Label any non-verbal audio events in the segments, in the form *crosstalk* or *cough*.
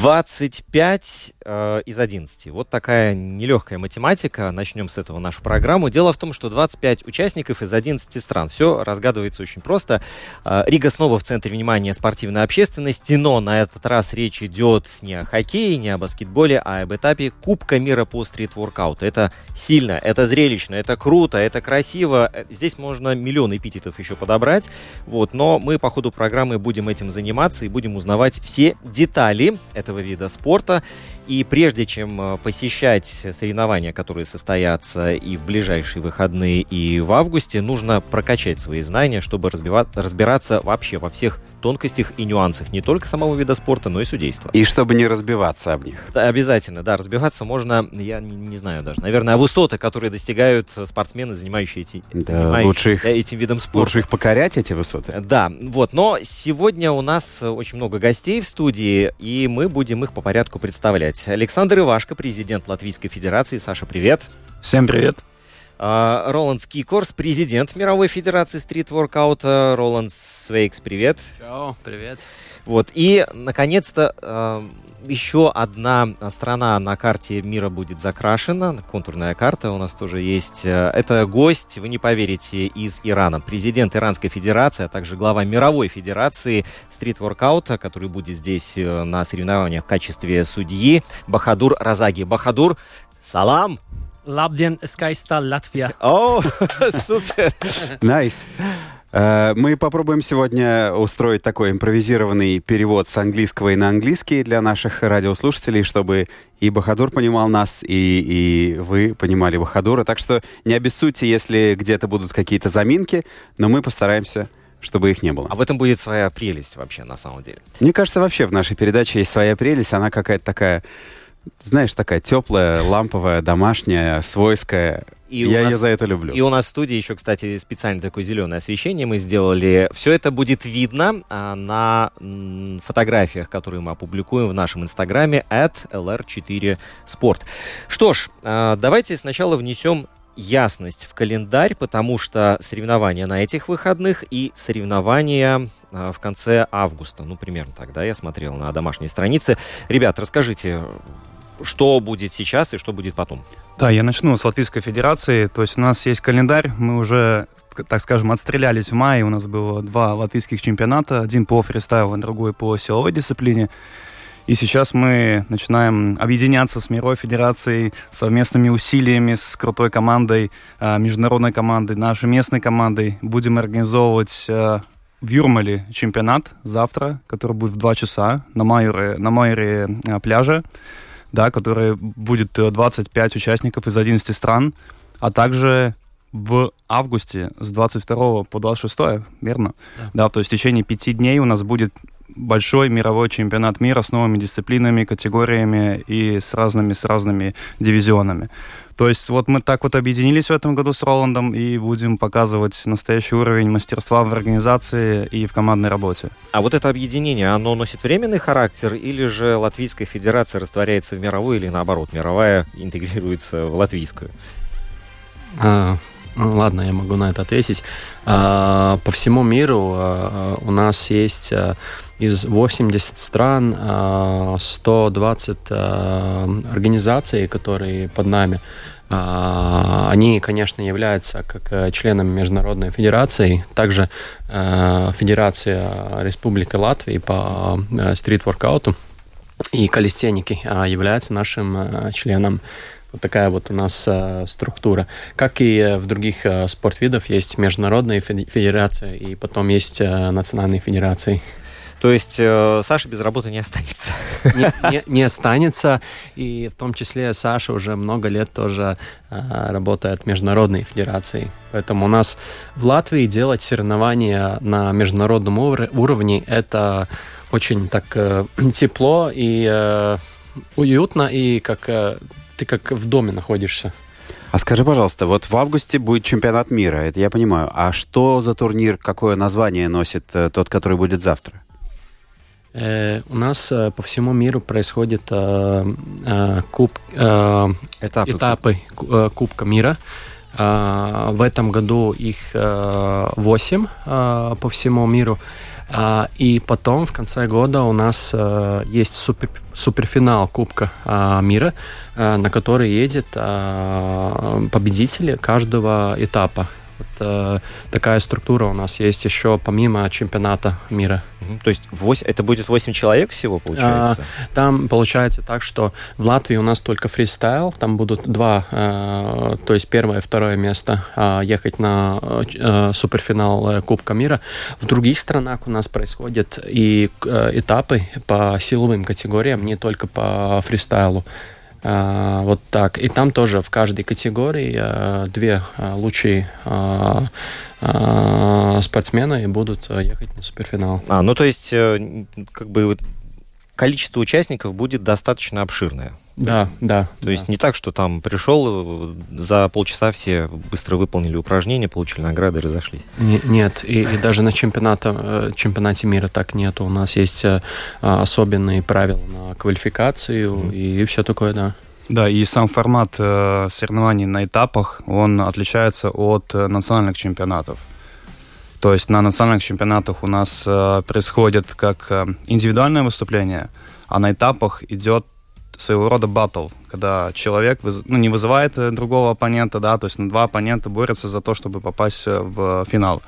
25 э, из 11. Вот такая нелегкая математика. Начнем с этого нашу программу. Дело в том, что 25 участников из 11 стран. Все разгадывается очень просто. Э, Рига снова в центре внимания спортивной общественности, но на этот раз речь идет не о хоккее, не о баскетболе, а об этапе Кубка мира по стрит-воркауту. Это сильно, это зрелищно, это круто, это красиво. Э, Здесь можно миллион эпитетов еще подобрать. Вот, но мы по ходу программы будем этим заниматься и будем узнавать все детали этого вида спорта. И прежде чем э, посещать соревнования, которые состоятся и в ближайшие выходные, и в августе, нужно прокачать свои знания, чтобы разбива- разбираться вообще во всех тонкостях и нюансах не только самого вида спорта, но и судейства. И чтобы не разбиваться об них. Да, обязательно, да, разбиваться можно, я не, не знаю даже, наверное, о высоты, которые достигают спортсмены, занимающие эти, Да, лучше их- этим видом спорта. Лучше их покорять, эти высоты. Да, вот, но сегодня у нас очень много гостей в студии, и мы будем их по порядку представлять. Александр Ивашко, президент Латвийской Федерации. Саша, привет. Всем привет. А, Роланд Скикорс, президент Мировой Федерации стрит-воркаута. Роланд Свейкс, привет. Чао, привет. Вот, и, наконец-то, э, еще одна страна на карте мира будет закрашена, контурная карта у нас тоже есть. Э, Это гость, вы не поверите, из Ирана. Президент Иранской Федерации, а также глава Мировой Федерации стрит-воркаута, который будет здесь э, на соревнованиях в качестве судьи, Бахадур Разаги. Бахадур, салам! Labdien, skaista Latvija. О, *laughs* супер! Nice. Э, Мы попробуем сегодня устроить такой импровизированный перевод с английского и на английский для наших радиослушателей, чтобы и Бахадур понимал нас, и, и вы понимали Бахадура. Так что не обессудьте, если где-то будут какие-то заминки, но мы постараемся, чтобы их не было. А в этом будет своя прелесть вообще, на самом деле. Мне кажется, вообще в нашей передаче есть своя прелесть. Она какая-то такая, знаешь, такая теплая, ламповая, домашняя, свойская. И Я нас- ее за это люблю. И у нас в студии еще, кстати, специально такое зеленое освещение мы сделали. Все это будет видно а, на м, фотографиях, которые мы опубликуем в нашем инстаграме at lr4sport. Что ж, а, давайте сначала внесем ясность в календарь, потому что соревнования на этих выходных и соревнования а, в конце августа, ну, примерно так, да, я смотрел на домашней странице. Ребят, расскажите, что будет сейчас и что будет потом. Да, я начну с Латвийской Федерации. То есть у нас есть календарь, мы уже, так скажем, отстрелялись в мае. У нас было два латвийских чемпионата, один по фристайлу, другой по силовой дисциплине. И сейчас мы начинаем объединяться с Мировой Федерацией совместными усилиями с крутой командой, а, международной командой, нашей местной командой. Будем организовывать а, в Юрмале чемпионат завтра, который будет в 2 часа на Майоре, на Майоре а, пляже. Да, который будет э, 25 участников из 11 стран, а также в августе с 22 по 26, верно? Да. то есть в течение пяти дней у нас будет большой мировой чемпионат мира с новыми дисциплинами, категориями и с разными, с разными дивизионами. То есть вот мы так вот объединились в этом году с Роландом и будем показывать настоящий уровень мастерства в организации и в командной работе. А вот это объединение, оно носит временный характер или же Латвийская Федерация растворяется в мировую или наоборот, мировая интегрируется в латвийскую? А, ну, ладно, я могу на это ответить. А, по всему миру а, у нас есть а, из 80 стран а, 120 а, организаций, которые под нами. А, Они, конечно, являются как э, членами Международной Федерации, также э, Федерация Республики Латвии по э, стрит-воркауту. и калистеники а, являются нашим а, членом. Вот такая вот у нас а, структура. Как и в других а, спортвидов есть международные федерации, и потом есть а, национальные федерации. То есть э, Саша без работы не останется. Не, *laughs* не, не останется. И в том числе Саша уже много лет тоже э, работает в международной федерации. Поэтому у нас в Латвии делать соревнования на международном уровне это очень так э, *clears throat* тепло и э, уютно, и как э, ты как в доме находишься. А скажи, пожалуйста, вот в августе будет чемпионат мира, это я понимаю. А что за турнир, какое название носит э, тот, который будет завтра? Э, у нас э, по всему миру происходят э, куб, этапы, этапы Кубка мира. В этом году их восемь по всему миру. И потом в конце года у нас есть супер, суперфинал Кубка мира, на который едет победители каждого этапа. Вот э, такая структура у нас есть еще помимо чемпионата мира. То есть 8, это будет 8 человек всего, получается? А, там получается так, что в Латвии у нас только фристайл, там будут два, э, то есть первое и второе место э, ехать на э, суперфинал э, Кубка мира. В других странах у нас происходят и э, этапы по силовым категориям, не только по фристайлу. А, вот так. И там тоже в каждой категории а, две а, лучшие спортсмены будут ехать на суперфинал. А, ну то есть э, как бы количество участников будет достаточно обширное. Да, да. То да. есть не так, что там пришел, за полчаса все быстро выполнили упражнения, получили награды и разошлись. Не, нет, и, и даже на чемпионате, э, чемпионате мира так нет. У нас есть э, особенные правила на квалификацию mm. и, и все такое, да. Да, и сам формат э, соревнований на этапах, он отличается от э, национальных чемпионатов. То есть на национальных чемпионатах у нас э, происходит как э, индивидуальное выступление, а на этапах идет своего рода батл, когда человек ну, не вызывает э, другого оппонента, да, то есть два оппонента борются за то, чтобы попасть э, в финал.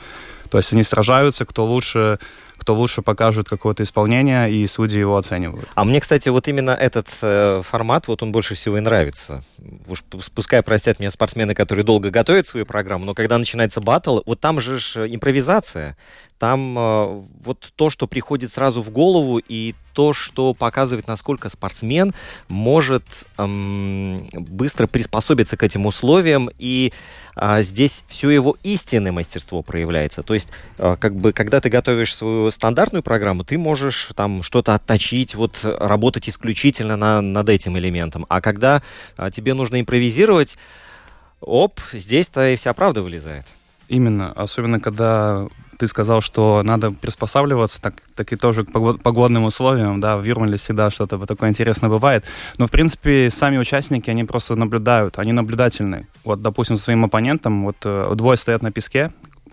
То есть они сражаются, кто лучше кто лучше покажет какое-то исполнение, и судьи его оценивают. А мне, кстати, вот именно этот э, формат, вот он больше всего и нравится. Уж пускай простят меня спортсмены, которые долго готовят свою программу, но когда начинается батл, вот там же ж импровизация. Там э, вот то, что приходит сразу в голову, и то, что показывает, насколько спортсмен может эм, быстро приспособиться к этим условиям и а, здесь все его истинное мастерство проявляется. То есть, а, как бы, когда ты готовишь свою стандартную программу, ты можешь там что-то отточить, вот работать исключительно на, над этим элементом. А когда а, тебе нужно импровизировать, оп, здесь-то и вся правда вылезает. Именно, особенно когда ты сказал, что надо приспосабливаться, так, так и тоже к погодным условиям, да, в Юрмале всегда что-то такое интересное бывает. Но, в принципе, сами участники, они просто наблюдают, они наблюдательны. Вот, допустим, своим оппонентам, вот э, двое стоят на песке,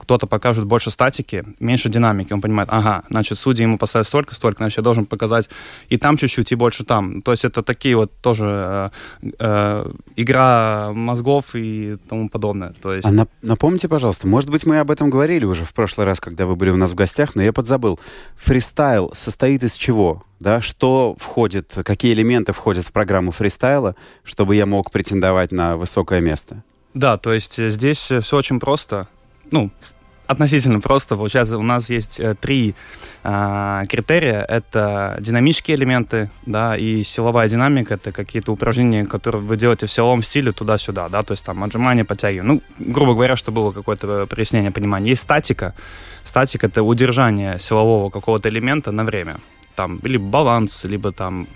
кто-то покажет больше статики, меньше динамики, он понимает, ага, значит, судьи ему поставят столько, столько, значит, я должен показать и там чуть-чуть, и больше там. То есть это такие вот тоже э, э, игра мозгов и тому подобное. То есть... А нап- напомните, пожалуйста, может быть, мы об этом говорили уже в прошлый раз, когда вы были у нас в гостях, но я подзабыл. Фристайл состоит из чего? Да, что входит, какие элементы входят в программу фристайла, чтобы я мог претендовать на высокое место? Да, то есть здесь все очень просто ну, относительно просто. Получается, у нас есть э, три э, критерия. Это динамические элементы, да, и силовая динамика. Это какие-то упражнения, которые вы делаете в силовом стиле туда-сюда, да, то есть там отжимания, подтягивания. Ну, грубо говоря, что было какое-то прояснение понимания. Есть статика. Статика — это удержание силового какого-то элемента на время. Там, или баланс, либо там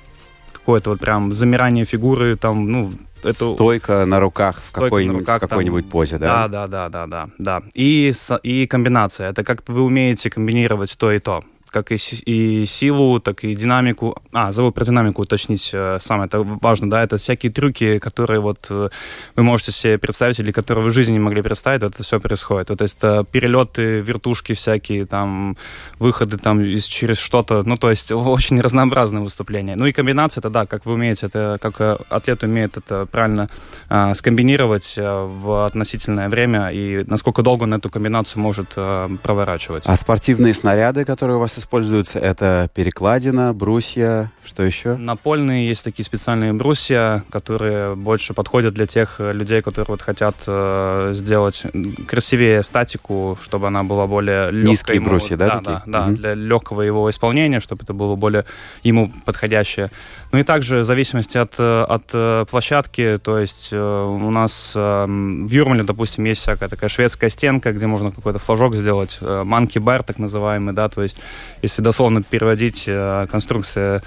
какое-то вот прям замирание фигуры, там, ну, это... Стойка на руках в какой-нибудь, какой позе, да? Да, да, да, да, да, да. И, и комбинация. Это как вы умеете комбинировать то и то как и, и силу, так и динамику. А, забыл про динамику уточнить, э, самое это важно, да, это всякие трюки, которые вот э, вы можете себе представить или которые вы в жизни не могли представить, это все происходит. Вот это перелеты, вертушки всякие, там, выходы там из, через что-то, ну, то есть *laughs* очень разнообразное выступление. Ну и комбинация, это да, как вы умеете, это как э, атлет умеет это правильно а, скомбинировать в относительное время и насколько долго он эту комбинацию может а, проворачивать. А спортивные снаряды, которые у вас используются? Это перекладина, брусья, что еще? Напольные есть такие специальные брусья, которые больше подходят для тех э, людей, которые вот хотят э, сделать красивее статику, чтобы она была более легкой. Низкие ему. брусья, да, Да, такие? да, да, Мгм. для легкого его исполнения, чтобы это было более ему подходящее. Ну и также в зависимости от, э, от э, площадки, то есть э, у нас э, в Юрмале, допустим, есть всякая такая шведская стенка, где можно какой-то флажок сделать, манки бар так называемый, да, то есть если дословно переводить конструкция,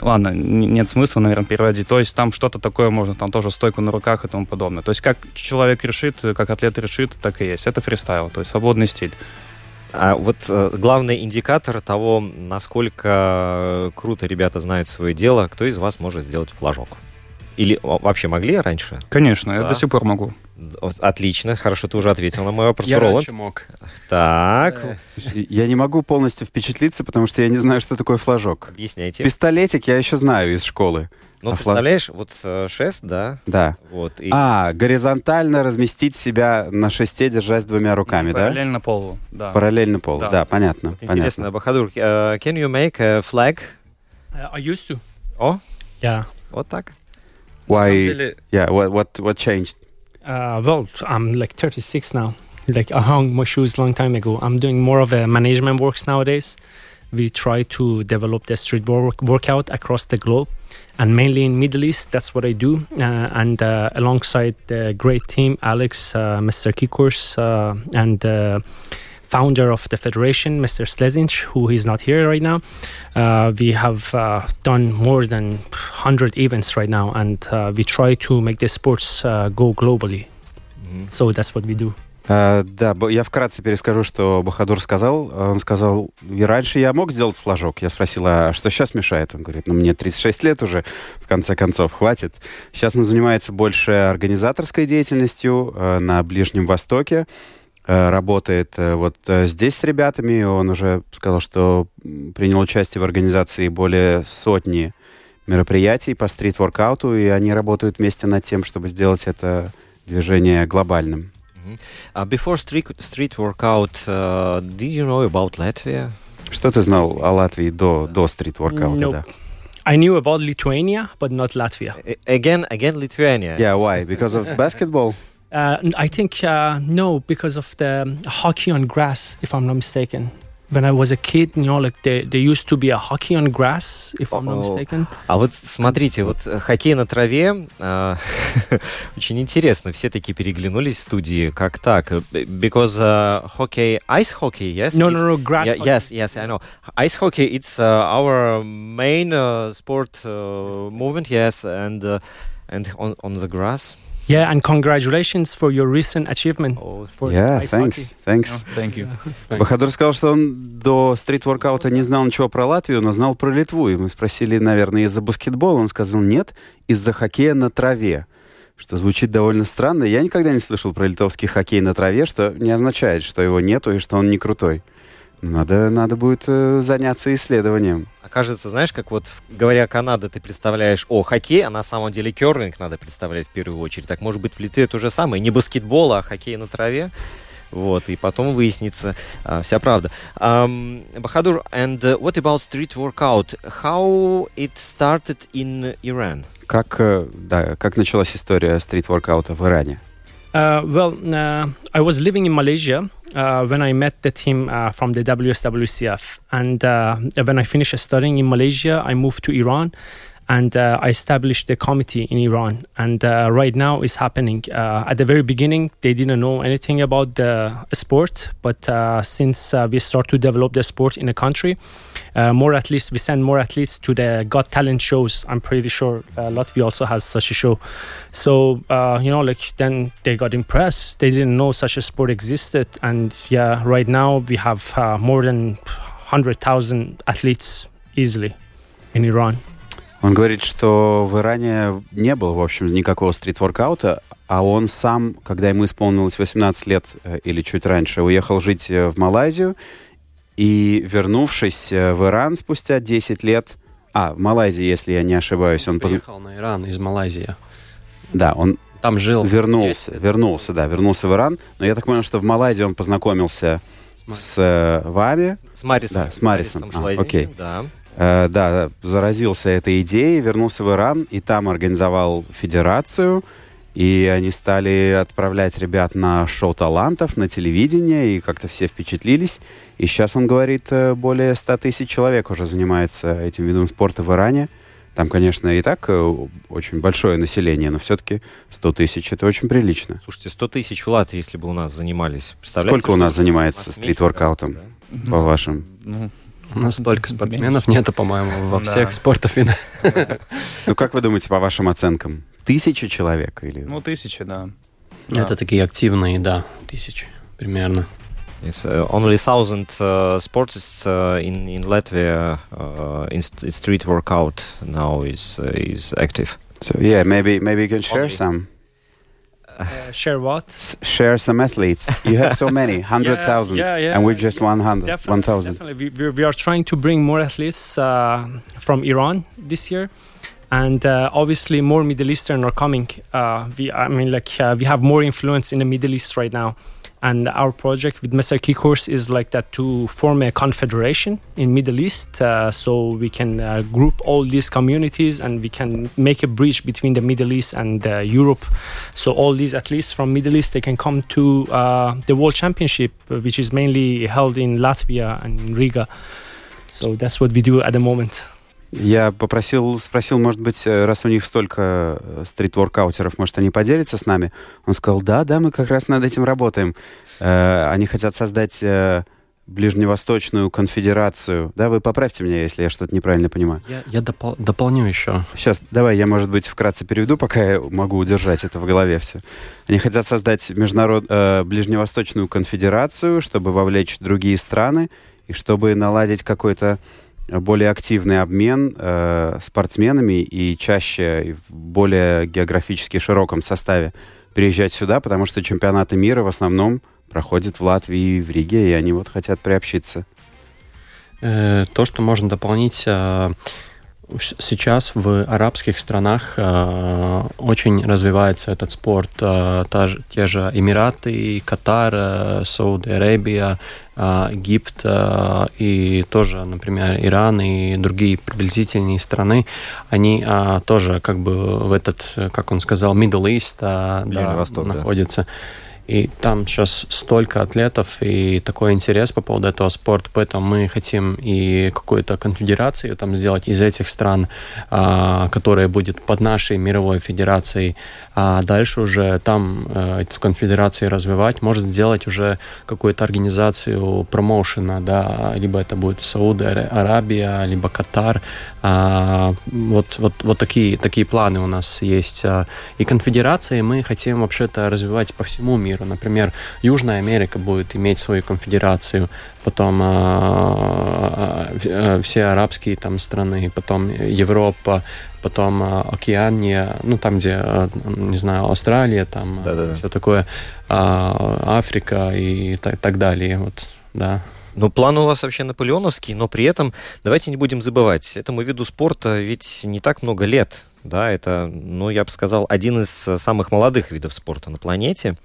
ладно, нет смысла, наверное, переводить, то есть там что-то такое можно, там тоже стойку на руках и тому подобное. То есть как человек решит, как атлет решит, так и есть. Это фристайл, то есть свободный стиль. А вот э, главный индикатор того, насколько круто ребята знают свое дело, кто из вас может сделать флажок? Или вообще могли раньше? Конечно, я Да. до сих пор могу. Отлично, хорошо, ты уже ответил на мой вопрос, Я Роланд. раньше мог. Так, Я не могу полностью впечатлиться, потому что я не знаю, что такое флажок. объясняйте. Пистолетик я еще знаю из школы. Ну, а представляешь, вот э, шест, да, Да. вот, и А, горизонтально разместить себя на шесте, держась двумя руками, да? Параллельно полу, да. Параллельно полу. Да. Да, понятно. вот интересно, понятно. Бахадур, э, can you make a flag? Uh, I used to. О, Yeah. вот так. Why? Yeah. What? What? What changed? Uh, well, I'm like 36 now. Like I hung my shoes long time ago. I'm doing more of a management works nowadays. we try to develop the street work- workout across the globe and mainly in middle east that's what i do. Uh, and uh, alongside the great team alex uh, mr kikurs uh, and uh, founder of the federation mr slezinch who is not here right now. Uh, we have done more than 100 events right now and we try to make the sports go globally. Mm-hmm. so that's what we do. А, да, я вкратце перескажу, что Бахадур сказал. Он сказал, и раньше я мог сделать флажок. Я спросил, а что сейчас мешает? Он говорит, ну мне 36 лет уже, в конце концов, хватит. Сейчас он занимается больше организаторской деятельностью э, на Ближнем Востоке. Э, работает э, вот здесь с ребятами. Он уже сказал, что принял участие в организации более сотни мероприятий по стрит-воркауту, и они работают вместе над тем, чтобы сделать это движение глобальным. Uh, before street, street workout, uh, did you know about Latvia? Что ты знал о Латвии до, до стрит-воркаута? Nope. Да? I knew about Lithuania, but not Latvia. A- Again, again, Lithuania. Yeah, why? Because of *laughs* basketball? Uh, n- I think uh, no, because of the hockey on grass, if I'm not mistaken. When I was a kid, you know, like there, there used to be a hockey on grass, if I'm not Oh. mistaken. А вот смотрите, вот э, хоккей на траве, а, *laughs* очень интересно, все такие переглянулись в студии, как так? Э, Because uh, hockey, ice hockey, yes? No, It's- no, no, grass. Yeah, hockey. yes, yes, I know. Ice hockey, it's uh, our main uh, sport uh, movement, yes, and uh, and on on the grass. Yeah, and congratulations for your recent achievement Oh, for Yeah, thanks, thanks. Thank you. Бахадур сказал, что он до стрит-воркаута не знал ничего про Латвию, но знал про Литву. И мы спросили, наверное, из-за баскетбола. Он сказал, нет, из-за хоккея на траве. Что звучит довольно странно. Я никогда не слышал про литовский хоккей на траве, что не означает, что его нету и что он не крутой. Надо, надо будет э, заняться исследованием. Окажется, знаешь, как вот говоря Канада, ты представляешь, о, хоккей, а на самом деле керлинг надо представлять в первую очередь. Так может быть в Литве то же самое, не баскетбол, а хоккей на траве. Вот, и потом выяснится а, вся правда. Um, Bahadur, and uh, what about street workout? How it started in Iran? Как, э, да, как началась история стрит-воркаута в Иране? Uh, well, uh, I was living in Malaysia uh, when I met the team uh, from the WSWCF. And uh, when I finished studying in Malaysia, I moved to Iran and uh, I established the committee in Iran. And uh, right now it's happening. Uh, at the very beginning, they didn't know anything about the sport, but uh, since uh, we start to develop the sport in the country, uh, more athletes, we send more athletes to the Got Talent shows. I'm pretty sure Latvia also has such a show. So, you know, like then they got impressed. They didn't know such a sport existed. And yeah, right now we have more than 100,000 athletes easily in Iran. Он говорит, что в Иране не было, в общем, никакого стрит-воркаута, а он сам, когда ему исполнилось 18 лет э, или чуть раньше, уехал жить э, в Малайзию и, вернувшись э, в Иран спустя 10 лет, а, в Малайзии, если я не ошибаюсь, он, Приехал на Иран из Малайзии. да, он Там жил. вернулся, 10 лет. вернулся, да, вернулся в Иран, но я так понял, что в Малайзии он познакомился с э, вами. С Марисом. Да, с Марисом. А, Шлезингом, окей. Да. Э, да, заразился этой идеей, вернулся в Иран и там организовал федерацию. И они стали отправлять ребят на шоу талантов, на телевидение, и как-то все впечатлились. И сейчас он говорит, э, более 100 тысяч человек уже занимается этим видом спорта в Иране. Там, конечно, и так э, очень большое население, но все-таки 100 тысяч — это очень прилично. Слушайте, 100 тысяч в Латвии, если бы у нас занимались. Представляете, Сколько у нас занимается стрит-воркаутом, кажется, по вашим? Ну, У нас столько спортсменов нету, по-моему, во всех спортах. Ну, как вы думаете, по вашим оценкам? Тысяча человек или... ну, тысячи, да. Да. Это такие активные, да, тысячи примерно. Yes, uh, only thousand uh, sportists uh, in in Latvia uh, in, st- street workout now is uh, is active. So, yeah, maybe, maybe you can share Only. some. Uh, share what? S- share some athletes. You have so many, *laughs* 100,000. yeah, yeah, and we're just 100, Definitely, 1,000. Definitely. We, we, we are trying to bring more athletes uh, from Iran this year. And uh, obviously, more Middle Eastern are coming. Uh, we, I mean, like uh, we have more influence in the Middle East right now, and our project with Mr. Kikors is like that to form a confederation in Middle East, uh, so we can uh, group all these communities and we can make a bridge between the Middle East and uh, Europe. So all these athletes from Middle East they can come to uh, the World Championship, uh, which is mainly held in Latvia and in Riga. So that's what we do at the moment. Я попросил, спросил, может быть, э, раз у них столько э, стрит-воркаутеров, может, они поделятся с нами? Он сказал, да, да, мы как раз над этим работаем. Э, Они хотят создать э, Ближневосточную конфедерацию. Да, вы поправьте меня, если я что-то неправильно понимаю. Я, я допол- дополню еще. Сейчас, давай, я, может быть, вкратце переведу, пока я могу удержать это в голове все. Они хотят создать международ... э, Ближневосточную конфедерацию, чтобы вовлечь другие страны и чтобы наладить какой-то более активный обмен э, спортсменами и чаще в более географически широком составе приезжать сюда, потому что чемпионаты мира в основном проходят в Латвии и в Риге, и они вот хотят приобщиться. Э, То, что можно дополнить, э, сейчас в арабских странах э, очень развивается этот спорт. Э, та те же Эмираты, Катар, э, Саудовская Аравия, э, Египет э, и тоже, например, Иран и другие приблизительные страны, они э, тоже как бы в этот, э, как он сказал, Middle East э, да, Восток, да. И там сейчас столько атлетов и такой интерес по поводу этого спорта, поэтому мы хотим и какую-то конфедерацию там сделать из этих стран, а, которая будет под нашей мировой федерацией, а дальше уже там э, эту конфедерацию развивать, может сделать уже какую-то организацию промоушена, да, либо это будет Саудовская Аравия, либо Катар, а, вот, вот, вот такие, такие планы у нас есть. А, И конфедерации мы хотим вообще-то развивать по всему миру. Например, Южная Америка будет иметь свою конфедерацию, потом а, а, все арабские там страны, потом Европа, потом Океания, ну там, где, не знаю, Австралия, там Да-да-да. все такое, Африка и так, так далее. Вот, да. Ну, план у вас вообще наполеоновский, но при этом давайте не будем забывать, этому виду спорта ведь не так много лет. Да, это, ну, я бы сказал, один из самых молодых видов спорта на планете.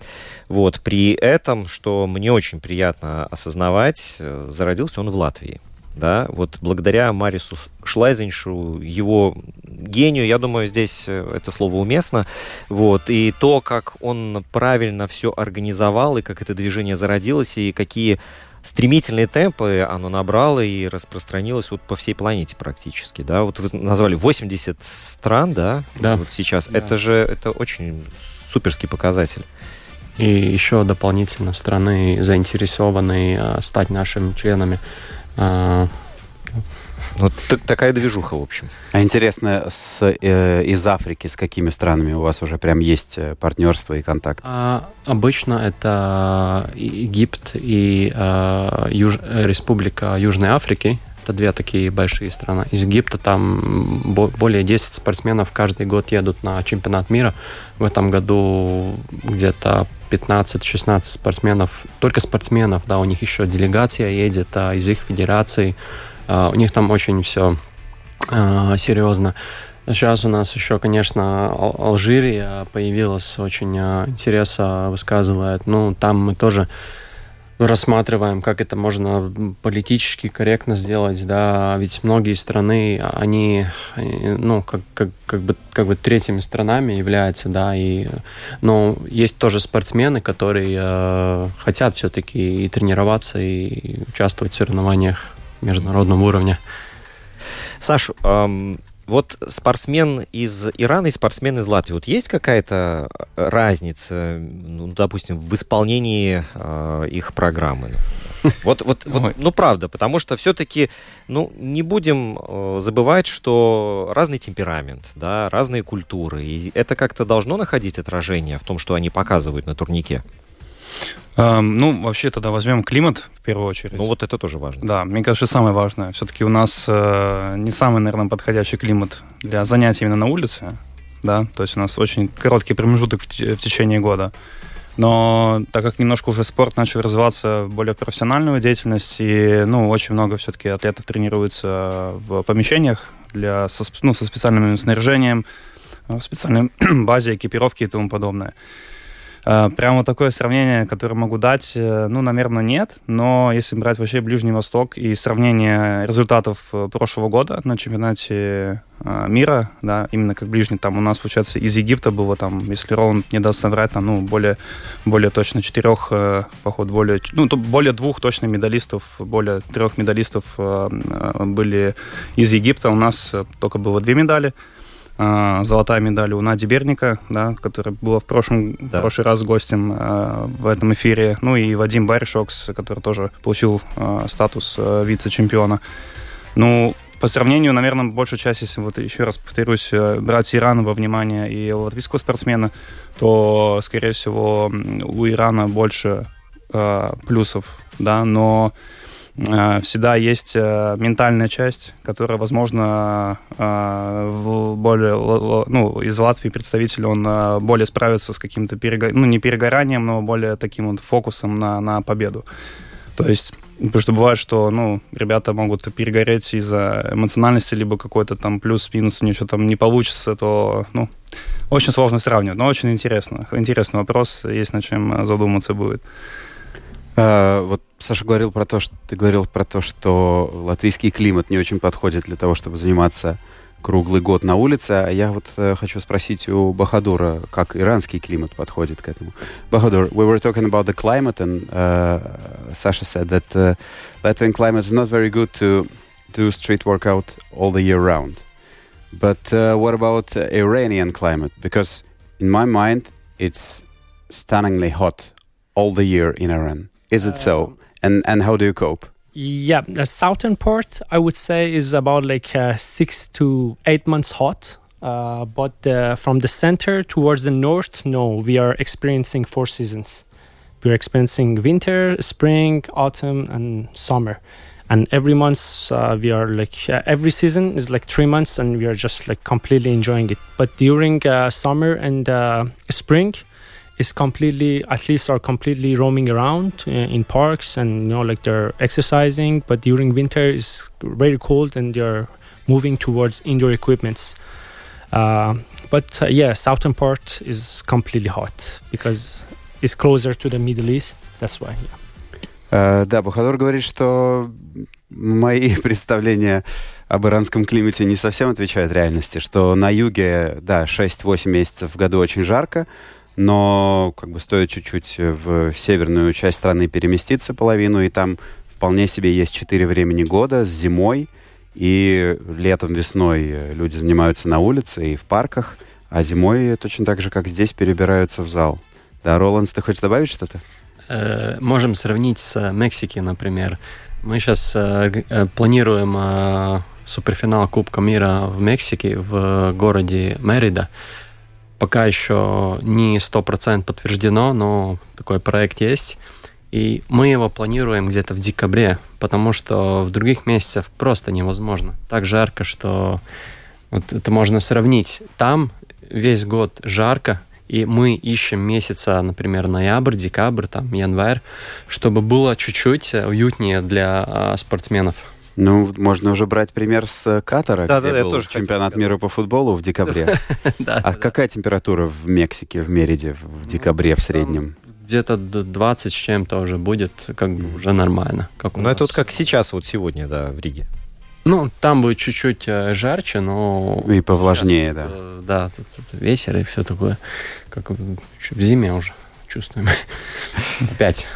Вот, при этом, что мне очень приятно осознавать, э, зародился он в Латвии. Да, вот благодаря Марису Шлайзеншу, его гению, я думаю, здесь э, это слово уместно. Вот, и то, как он правильно все организовал, и как это движение зародилось, и какие стремительные темпы оно набрало и распространилось вот по всей планете практически, да, вот вы назвали 80 стран, да, Да. вот сейчас, Да. это же, это очень суперский показатель. И еще дополнительно страны заинтересованы а, стать нашими членами. Вот т- такая движуха, в общем. А интересно, с, э, из Африки с какими странами у вас уже прям есть э, партнерство и контакт? а обычно это Египет и а, Юж- э, Республика Южной Африки. Это две такие большие страны. Из Египта там бо- более 10 спортсменов каждый год едут на чемпионат мира. В этом году где-то 15-16 спортсменов, только спортсменов, да, у них еще делегация едет а, из их федерации. А, у них там очень все серьезно. Сейчас у нас еще, конечно, Ал- Алжирия появилась, очень а, интереса высказывает. Ну, там мы тоже рассматриваем, как это можно политически корректно сделать, да, ведь многие страны, они, ну, как, как, как, бы, как бы третьими странами являются, да, и, но есть тоже спортсмены, которые э, хотят все-таки и тренироваться, и участвовать в соревнованиях международного уровня. Саш, эм, вот спортсмен из Ирана и спортсмен из Латвии, вот есть какая-то разница, ну, допустим, в исполнении э, их программы? Вот, вот, *laughs* вот, ну правда, потому что все-таки, ну не будем э, забывать, что разный темперамент, да, разные культуры, и это как-то должно находить отражение в том, что они показывают на турнике. Эм, ну, вообще тогда возьмем климат в первую очередь. Ну, вот это тоже важно. Да, мне кажется, самое важное. Все-таки у нас э, не самый, наверное, подходящий климат для занятий именно на улице. Да, то есть у нас очень короткий промежуток в, в течение года. Но так как немножко уже спорт начал развиваться в более профессиональную деятельность, и ну, очень много все-таки атлетов тренируются в помещениях для, со, ну, со специальным снаряжением, в специальной *clears throat* базе экипировки и тому подобное. Э, прямо такое сравнение, которое могу дать, э, ну, наверное, нет. Но если брать вообще Ближний Восток и сравнение результатов э, прошлого года на чемпионате мира, да, именно как ближний, там у нас, получается, из Египта было там, если Роланд не даст соврать, там, ну, более, более точно четырех, походу, более, ну, более двух точно медалистов, более трех медалистов были из Египта. У нас только было две медали. А, золотая медаль у Нади Берника, да, которая была в прошлом да. прошлый раз гостем э, в этом эфире. Ну и Вадим Баришокс, который тоже получил э, статус э, вице-чемпиона. Ну, по сравнению, наверное, большая часть, если вот еще раз повторюсь, брать Иран во внимание и латвийского спортсмена, то, скорее всего, у Ирана больше э, плюсов, да, но Э, всегда есть э, ментальная часть, которая, возможно, э, более, ну, из Латвии представитель, он более справится с каким-то, перего... ну, не перегоранием, но более таким вот фокусом на, на победу. То есть, потому что бывает, что, ну, ребята могут перегореть из-за эмоциональности, либо какой-то там плюс-минус, у них что там не получится, то, ну, очень сложно сравнивать, но очень интересно. Интересный вопрос, есть над чем задуматься будет. А, вот Саша говорил про то, что ты говорил про то, что латвийский климат не очень подходит для того, чтобы заниматься круглый год на улице. А я вот э, хочу спросить у Бахадура, как иранский климат подходит к этому. Бахадур, we were talking about the climate, and uh, Sasha said that uh, Latvian climate is not very good to do street workout all the year round. But uh, what about Iranian climate? Because in my mind, it's stunningly hot all the year in Iran. Is it so? And and how do you cope? Yeah, the southern part I would say is about like uh, six to eight months hot. Uh, but uh, from the center towards the north, no, we are experiencing four seasons. We are experiencing winter, spring, autumn, and summer. And every month uh, we are like uh, every season is like three months, and we are just like completely enjoying it. But during uh, summer and spring, is completely athletes are completely roaming around uh, in parks and you know like they're exercising but during winter is very cold and they're moving towards indoor equipments uh, but uh, yeah southern part is completely hot because it's closer to the middle east that's why yeah. Uh, да, Бухадор говорит, что мои представления об иранском климате не совсем отвечают реальности, что на юге, да, 6-8 месяцев в году очень жарко, но как бы стоит чуть-чуть в северную часть страны переместиться половину, и там вполне себе есть четыре времени года с зимой, и летом, весной люди занимаются на улице и в парках, а зимой точно так же, как здесь, перебираются в зал. Да, Роландс, ты хочешь добавить что-то? Э, можем сравнить с Мексики, например. Мы сейчас э, э, планируем суперфинал Кубка мира в Мексике в городе Мерида пока еще не 100% подтверждено, но такой проект есть. И мы его планируем где-то в декабре, потому что в других месяцах просто невозможно. Так жарко, что вот это можно сравнить. Там весь год жарко, и мы ищем месяца, например, ноябрь, декабрь, там, январь, чтобы было чуть-чуть уютнее для а, спортсменов. Ну, можно уже брать пример с э, Катара, да, где да, был тоже чемпионат мира по футболу в декабре. *laughs* А какая температура в Мексике, в Мериде в декабре в среднем? где-то 20 с чем-то уже будет как бы уже нормально. Как ну, это вот как сейчас, вот сегодня, да, в Риге. Ну, там будет чуть-чуть э, жарче, но... И повлажнее, сейчас, да. Э, да, тут, тут ветер и все такое. Как в зиме уже чувствуем. *laughs* Опять.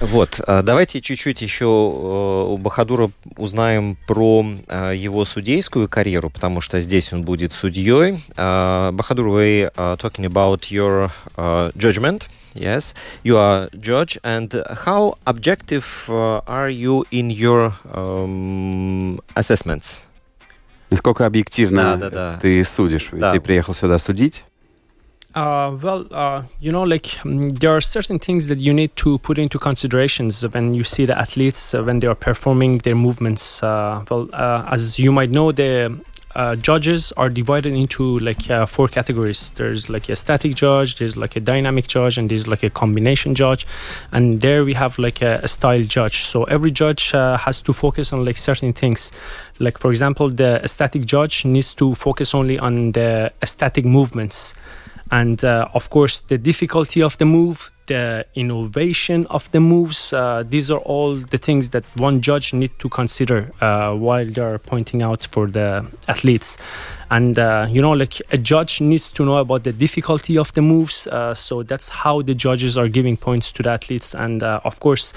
Вот, а давайте чуть-чуть еще э, у Бахадура узнаем про э, его судейскую карьеру, потому что здесь он будет судьей. А, Бахадур, we are talking about your judgment. Yes, you are judge, and how objective are you in your um, assessments? Насколько объективно да, да, да. ты судишь? Да. Ты приехал сюда судить? Uh, well, uh, you know, like um, there are certain things that you need to put into considerations when you see the athletes uh, when they are performing their movements. Uh, well, uh, as you might know, the uh, judges are divided into like four categories. There's like a static judge, there's like a dynamic judge, and there's like a combination judge. And there we have like a, a style judge. So every judge has to focus on like certain things. Like for example, the static judge needs to focus only on the static movements and uh, of course the difficulty of the move the innovation of the moves uh, these are all the things that one judge need to consider uh, while they're pointing out for the athletes. And uh, you know like a judge needs to know about the difficulty of the moves uh, so that's how the judges are giving points to the athletes. And uh, of course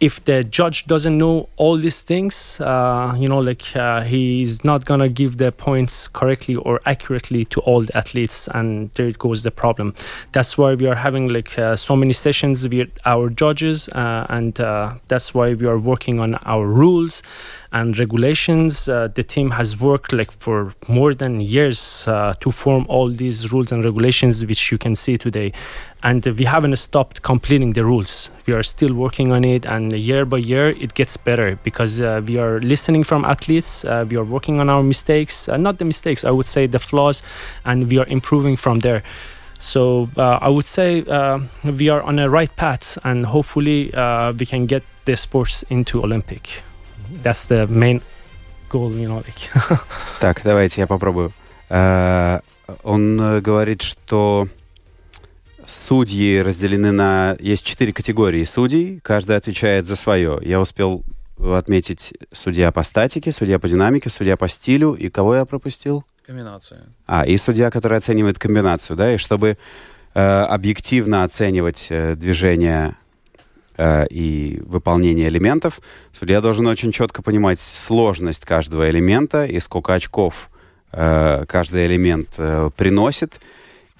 if the judge doesn't know all these things, uh, you know, like uh, he's not gonna give the points correctly or accurately to all the athletes, and there it goes the problem. That's why we are having like uh, so many sessions with our judges, uh, and uh, that's why we are working on our rules and regulations. Uh, the team has worked like for more than years to form all these rules and regulations, which you can see today. And we haven't stopped completing the rules. We are still working on it and year by year it gets better because uh, we are listening from athletes uh, we are working on our mistakes uh, not the mistakes i would say the flaws and we are improving from there. So uh, i would say uh, we are on a right path and hopefully uh, we can get the sports into olympic that's the main goal you know like *laughs* так давайте я попробую он говорит что Судьи разделены на... Есть четыре категории судей, каждый отвечает за свое. Я успел отметить судья по статике, судья по динамике, судья по стилю. И кого я пропустил? Комбинация. А, и судья, который оценивает комбинацию, да? И чтобы э, объективно оценивать э, движение э, и выполнение элементов, судья должен очень четко понимать сложность каждого элемента и сколько очков э, каждый элемент э, приносит,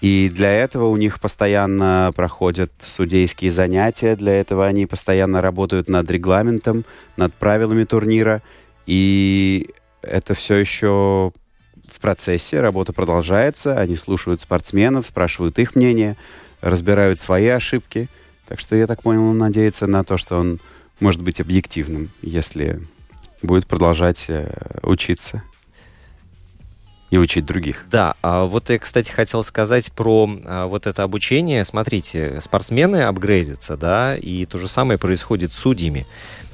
и для этого у них постоянно проходят судейские занятия, для этого они постоянно работают над регламентом, над правилами турнира. И это все еще в процессе, работа продолжается, они слушают спортсменов, спрашивают их мнение, разбирают свои ошибки. Так что я так понял, он надеется на то, что он может быть объективным, если будет продолжать э, учиться и учить других. Да, а вот я, кстати, хотел сказать про а, вот это обучение. Смотрите, спортсмены апгрейдятся, да, и то же самое происходит с судьями.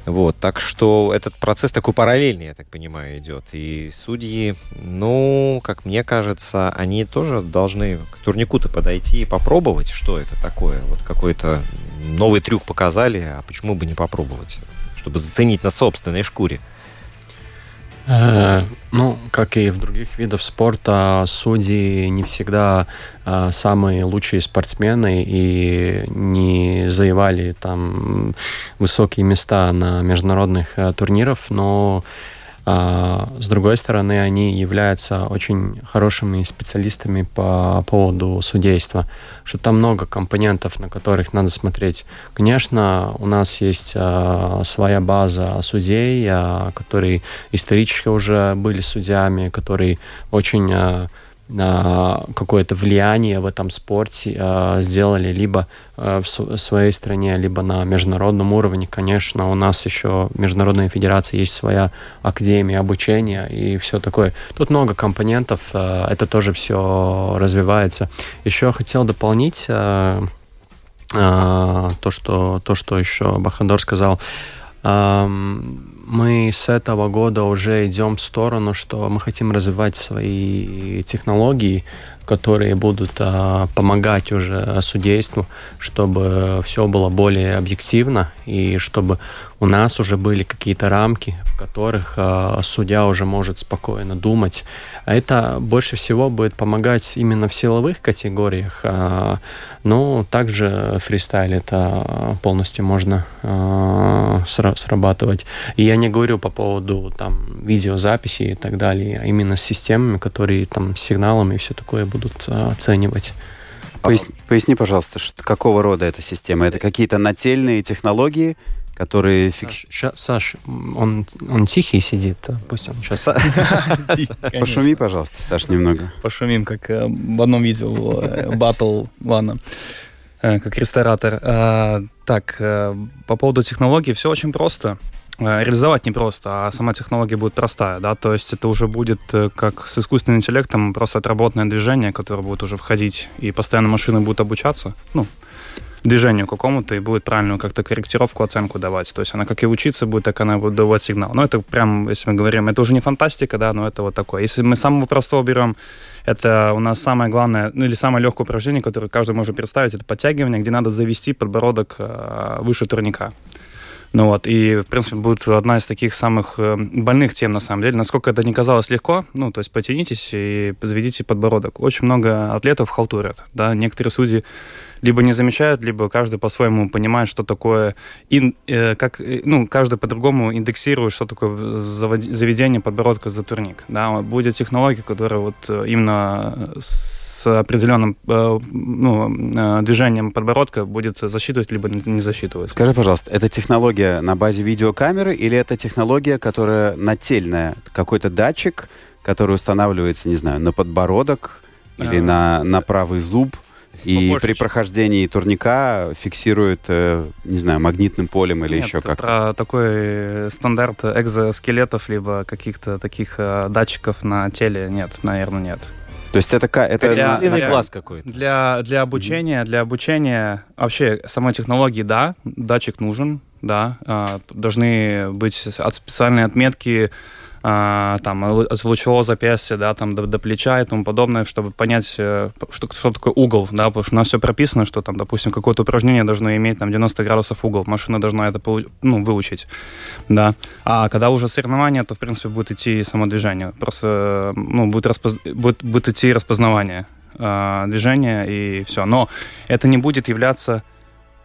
Вот, так что этот процесс такой параллельный, я так понимаю, идет. И судьи, ну, как мне кажется, они тоже должны к турнику-то подойти и попробовать, что это такое. Вот какой-то новый трюк показали, а почему бы не попробовать, чтобы заценить на собственной шкуре. Э, ну, как и в других видах спорта, судьи не всегда э, самые лучшие спортсмены и не завоевали там высокие места на международных э, турнирах, но с другой стороны, они являются очень хорошими специалистами по поводу судейства, что там много компонентов, на которых надо смотреть. Конечно, у нас есть а, своя база судей, а, которые исторически уже были судьями, которые очень какое-то влияние в этом спорте э, сделали либо э, в своей стране, либо на международном уровне. Конечно, у нас еще Международная федерация есть своя академия обучения и все такое. Тут много компонентов, э, это тоже все развивается. Еще хотел дополнить то, что, то, что еще Бахадор сказал мы с этого года уже идем в сторону, что мы хотим развивать свои технологии которые будут а, помогать уже судейству, чтобы все было более объективно и чтобы у нас уже были какие-то рамки, в которых э, судья уже может спокойно думать. А это больше всего будет помогать именно в силовых категориях. Э, но также фристайл это полностью можно э, срабатывать. И я не говорю по поводу там видеозаписи и так далее, а именно с системами, которые там с сигналами и все такое будут э, оценивать. Поясни, поясни, пожалуйста, что, какого рода эта система? Это какие-то нательные технологии, которые фикс... Саш, Саш, он, он тихий сидит, а пусть он сейчас... *laughs* *laughs* Пошуми, пожалуйста, Саш, немного. Пошумим, как э, в одном видео было, батл, ладно э, как ресторатор. А, так, э, по поводу технологий все очень просто. Реализовать непросто, а сама технология будет простая, да, то есть это уже будет как с искусственным интеллектом просто отработанное движение, которое будет уже входить, и постоянно машины будут обучаться, ну, движению какому-то и будет правильную как-то корректировку, оценку давать. То есть она как и учиться будет, так она будет давать сигнал. Но это прям, если мы говорим, это уже не фантастика, да, но это вот такое. Если мы самого простого берем, это у нас самое главное, ну или самое легкое упражнение, которое каждый может представить, это подтягивание, где надо завести подбородок э, выше турника. Ну вот, и, в принципе, будет одна из таких самых э, больных тем, на самом деле. Насколько это не казалось легко, ну, то есть потянитесь и заведите подбородок. Очень много атлетов халтурят, да, некоторые судьи либо не замечают, либо каждый по-своему понимает, что такое, ин, э, как, э, ну, каждый по-другому индексирует, что такое заведение подбородка за турник. Да? Будет технология, которая вот э, именно с определенным э, ну, э, движением подбородка будет засчитывать, либо не засчитывать. Скажи, пожалуйста, это технология на базе видеокамеры или это технология, которая нательная? Какой-то датчик, который устанавливается, не знаю, на подбородок или а... на, на правый зуб? И Побольше. при прохождении турника фиксирует, э, не знаю, магнитным полем или Нет, еще как-то. Про такой стандарт экзоскелетов, либо каких-то таких э, датчиков на теле нет, наверное, нет. То есть это, это для, для, глаз какой-то. Для, для обучения, для обучения вообще самой технологии, да, датчик нужен, да, э, должны быть от специальные отметки а, там, от лучевого запястья, да, там, до, до плеча и тому подобное, чтобы понять, э, что, что такое угол, да, потому что у нас все прописано, что там, допустим, какое-то упражнение должно иметь там 90 градусов угол, машина должна это, ну, выучить, да. А когда уже соревнования, то, в принципе, будет идти самодвижение, просто, ну, будет, распоз... будет, будет идти распознавание э, движения и все. Но это не будет являться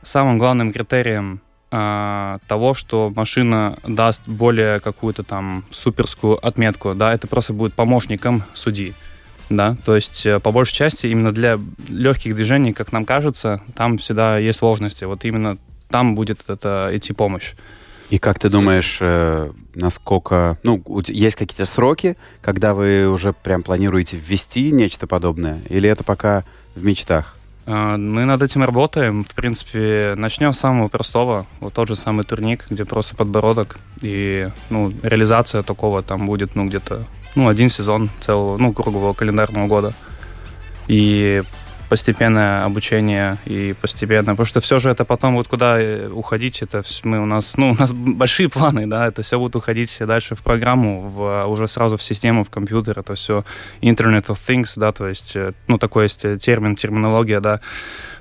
самым главным критерием а, того, что машина даст более какую-то там суперскую отметку, да, это просто будет помощником судьи, да, то есть э, по большей части именно для легких движений, как нам кажется, там всегда есть сложности, вот именно там будет это идти помощь. И как ты думаешь, э, насколько... Ну, есть какие-то сроки, когда вы уже прям планируете ввести нечто подобное? Или это пока в мечтах? А, мы над этим работаем. В принципе, начнем с самого простого. Вот тот же самый турник, где просто подбородок. И ну, реализация такого там будет ну, где-то ну, один сезон целого, ну, кругового календарного года. И постепенное обучение и постепенно, потому что все же это потом вот куда э, уходить, это мы у нас, ну, у нас большие планы, да, это все будет уходить дальше в программу, в, уже сразу в систему, в компьютер, это все Internet of Things, да, то есть, э, ну, такой есть термин, терминология, да,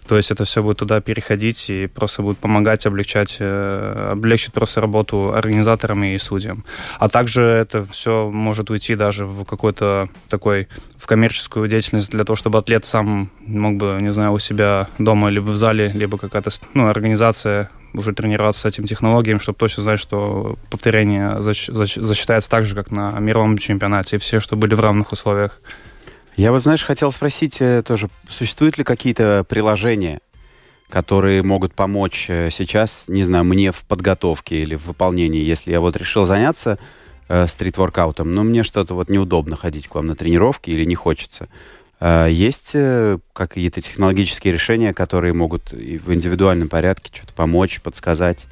то есть это все будет туда переходить и просто будет помогать облегчать, э, облегчить просто работу организаторам и судьям. А также это все может уйти даже в какой-то такой, в коммерческую деятельность для того, чтобы атлет сам мог бы, не знаю, у себя дома, либо в зале, либо какая-то ну, организация уже тренироваться с этим технологиям, чтобы точно знать, что повторение засчитается так же, как на мировом чемпионате, и все, что были в равных условиях. Я вот, знаешь, хотел спросить э, тоже, существуют ли какие-то приложения, которые могут помочь э, сейчас, не знаю, мне в подготовке или в выполнении, если я вот решил заняться э, стрит-воркаутом, но мне что-то вот неудобно ходить к вам на тренировки или не хочется. Э, есть э, какие-то технологические решения, которые могут в индивидуальном порядке что-то помочь, подсказать?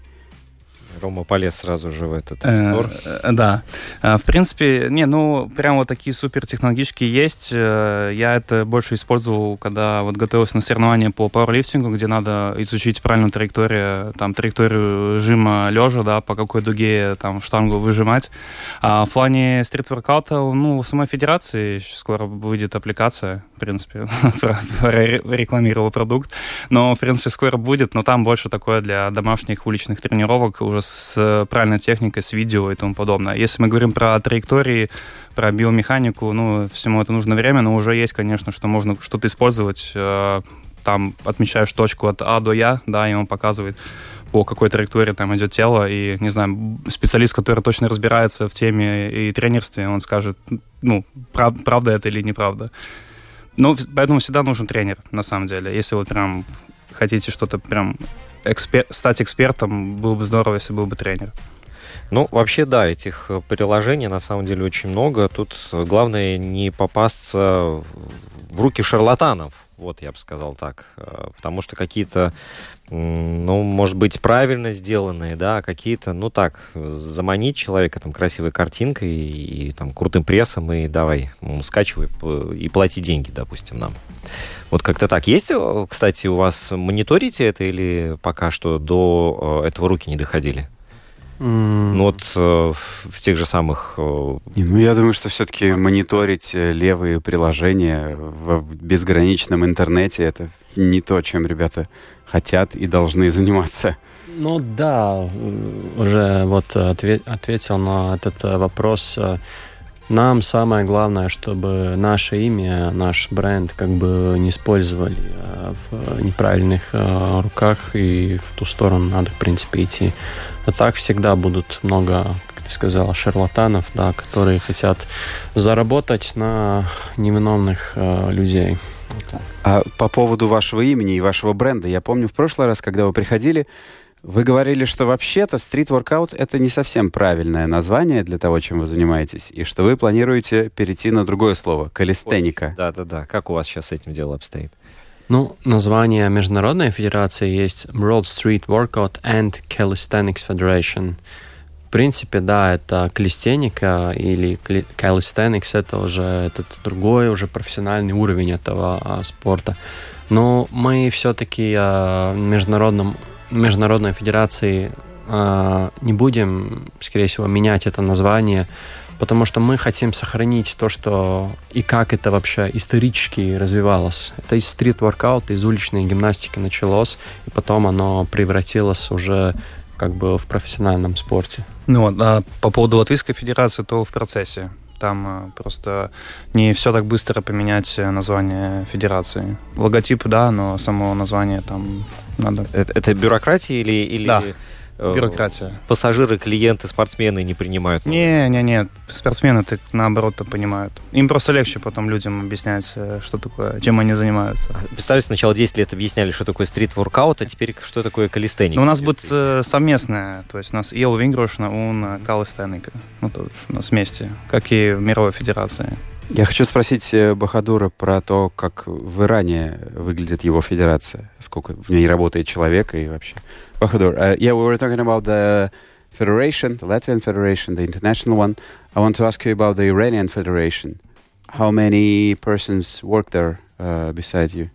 Рома полез сразу же в этот Э, обзор. э, Да. А, В принципе, не, ну, прям вот такие супер технологические есть. Э, Я это больше использовал, когда вот готовился на соревнования по пауэрлифтингу, где надо изучить правильную траекторию, там, траекторию жима лежа, да, по какой дуге там штангу выжимать. А в плане стрит-воркаута, ну, в самой федерации скоро выйдет аппликация, в принципе, *laughs* рекламировал продукт. Но, в принципе, скоро будет, но там больше такое для домашних уличных тренировок уже с правильной техникой, с видео и тому подобное. Если мы говорим про траектории, про биомеханику, ну, всему это нужно время, но уже есть, конечно, что можно что-то использовать. э, Там отмечаешь точку от А до Я, да, и он показывает, по какой траектории там идет тело, и, не знаю, специалист, который точно разбирается в теме и тренерстве, он скажет, ну, прав- правда это или неправда. Ну, поэтому всегда нужен тренер, на самом деле. Если вы прям хотите что-то прям экспер- стать экспертом, было бы здорово, если был бы тренер. Ну, вообще, да, этих э, приложений на самом деле очень много. Тут главное не попасться в руки шарлатанов. Вот, я бы сказал так. Э, Потому что какие-то, ну, может быть, правильно сделанные, да, а какие-то, ну, так, заманить человека там красивой картинкой и, и, там крутым прессом, и давай, скачивай и плати деньги, допустим, нам. Вот как-то так. Есть, э, кстати, у вас мониторите это или пока что до э, этого руки не доходили? Ну вот э, в тех же самых... э, Не, ну, я думаю, что все-таки мониторить э, левые приложения в безграничном интернете это не то, чем ребята хотят и должны заниматься. Ну да, э, уже вот отве- ответил на этот э, вопрос. Э, Нам самое главное, чтобы наше имя, наш бренд как бы не использовали э, в неправильных э, руках, и в ту сторону надо, в принципе, идти. А так всегда будут много, как ты сказал, шарлатанов, да, которые хотят заработать на невиновных э, людей. А по поводу вашего имени и вашего бренда, я помню в прошлый раз, когда вы приходили, вы говорили, что вообще-то стрит-воркаут — это не совсем правильное название для того, чем вы занимаетесь, и что вы планируете перейти на другое слово — калистеника. Да-да-да. Как у вас сейчас с этим дело обстоит? Ну, название международной федерации есть World Street Workout and Calisthenics Federation. В принципе, да, это калистеника или calisthenics, это уже этот другой, уже профессиональный уровень этого а, спорта. Но мы все-таки а, международном, международной федерации а, не будем, скорее всего, менять это название, потому что мы хотим сохранить то, что и как это вообще исторически развивалось. Это из стрит-воркаута, из уличной гимнастики началось, и потом оно превратилось уже как бы в профессиональном спорте. Ну вот, а по поводу Латвийской Федерации, то в процессе. Там э, просто не все так быстро поменять э, название федерации. Логотип, да, но само название там надо. Это, это бюрократия или, или Да. Э, Бюрократия. пассажиры, клиенты, спортсмены не принимают? Не, не, не, спортсмены так наоборот то понимают. Им просто легче потом людям объяснять, э, что такое, чем они занимаются. Представьте, сначала 10 лет объясняли, что такое стрит-воркаут, а теперь что такое калистеник. Но у нас будет э, совместное, то есть у нас Ел Вингрошна, он Калистеника. Ну, то есть у нас вместе, как и в Мировой Федерации. Я хочу спросить э, Бахадура про то, как в Иране выглядит его федерация, сколько в ней работает человек и вообще. Бахадур, uh, yeah, we were talking about the federation, the Latvian federation, the international one. I want to ask you about the Iranian federation. How many persons work there uh, beside you?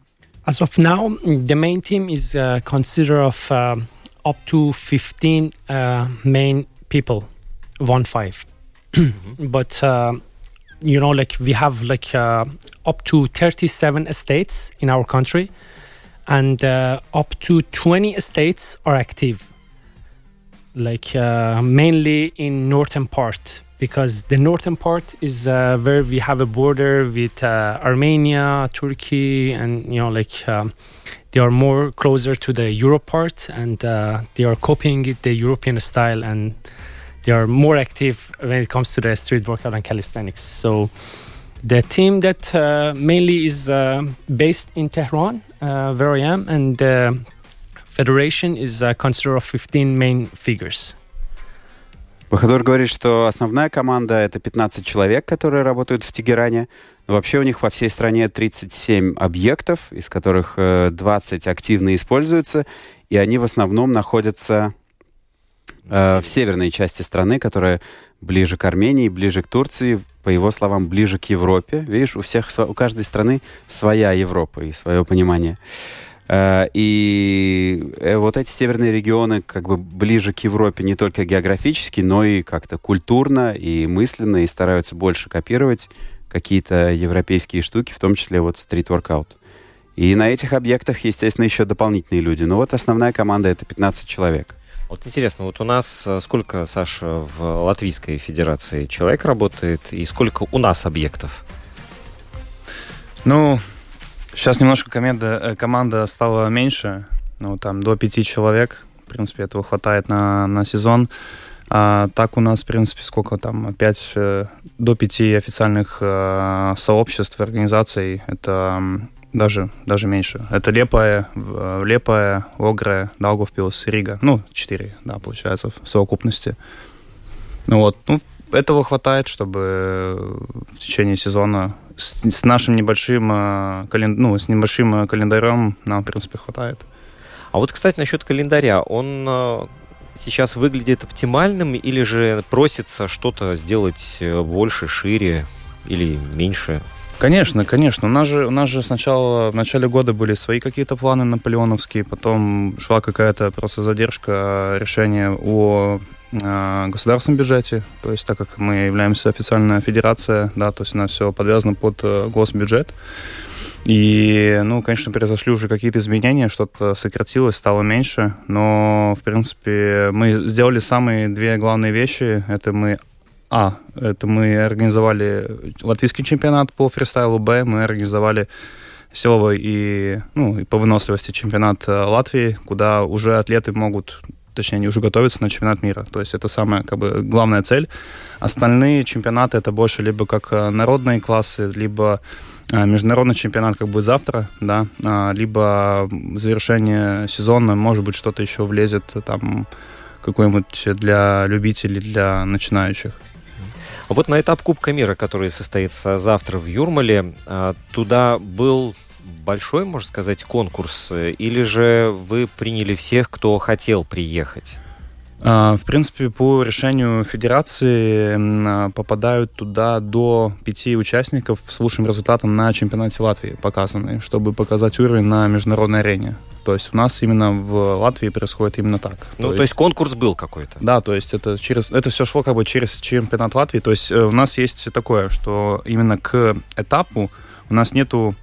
As of now, the main team is uh, consider of um up to 15 uh, main people, one five. but uh, you know, like we have like uh, up to 37 estates in our country, and uh, up to 20 estates are active. Like uh, mainly in northern part, because the northern part is uh, where we have a border with uh, Armenia, Turkey, and you know, like um, they are more closer to the Europe part, and uh, they are copying it, the European style, and they are more active when it comes to the street workout and calisthenics. So the team that uh, mainly is uh, based in Tehran, uh, where I am, and the federation is uh, considered of 15 main figures. Бахадур говорит, что основная команда — это 15 человек, которые работают в Тегеране. Но вообще у них во всей стране 37 объектов, из которых э, 20 активно используются, и они в основном находятся э, в северной части страны, которая ближе к Армении, ближе к Турции, по его словам, ближе к Европе. Видишь, у всех, у каждой страны своя Европа и свое понимание. Э, и э, вот эти северные регионы как бы ближе к Европе не только географически, но и как-то культурно и мысленно, и стараются больше копировать какие-то европейские штуки, в том числе вот стрит-воркаут. И на этих объектах, естественно, еще дополнительные люди. Но вот основная команда это 15 человек. Вот интересно, вот у нас э, сколько, Саша, в Латвийской Федерации человек работает и сколько у нас объектов? Ну, сейчас немножко команда, э, команда стала меньше, ну, там, до пяти человек. В принципе, этого хватает на, на сезон. А так у нас, в принципе, сколько там, 5, э, до пяти официальных э, сообществ, организаций. Это даже, даже меньше. Это Лепая, Лепая, Огре, Даугавпилс, Рига. Ну, четыре, да, получается, в совокупности. Ну вот, ну, этого хватает, чтобы в течение сезона с, с нашим небольшим, э, кален... ну, с небольшим э, календарем нам, в принципе, хватает. А вот, кстати, насчет календаря. Он э, сейчас выглядит оптимальным или же просится что-то сделать больше, шире или меньше? Конечно, конечно. У нас же, у нас же сначала, в начале года были свои какие-то планы наполеоновские, потом шла какая-то просто задержка решения о э, государственном бюджете, то есть так как мы являемся официальная федерация, да, то есть у нас все подвязано под э, госбюджет. И, ну, конечно, произошли уже какие-то изменения, что-то сократилось, стало меньше, но, в принципе, мы сделали самые две главные вещи. Это мы а, это мы организовали латвийский чемпионат по фристайлу. Б, мы организовали силовой и, ну, и по выносливости чемпионат э, Латвии, куда уже атлеты могут, точнее, они уже готовятся на чемпионат мира. То есть это самая, как бы, главная цель. Остальные чемпионаты это больше либо как э, народные классы, либо э, международный чемпионат, как будет завтра, да, а, либо завершение сезона, может быть, что-то еще влезет там какой-нибудь для любителей, для начинающих. Вот на этап Кубка мира, который состоится завтра в Юрмале, а, туда был большой, можно сказать, конкурс, или же вы приняли всех, кто хотел приехать? А, в принципе, по решению федерации а, попадают туда до пяти участников с лучшим результатом на чемпионате Латвии показанные, чтобы показать уровень на международной арене. То есть у нас именно в Латвии происходит именно так. Ну, то, то есть, есть конкурс был какой-то? Да, то есть это через это все шло как бы через чемпионат Латвии. То есть э, у нас есть такое, что именно к этапу у нас нету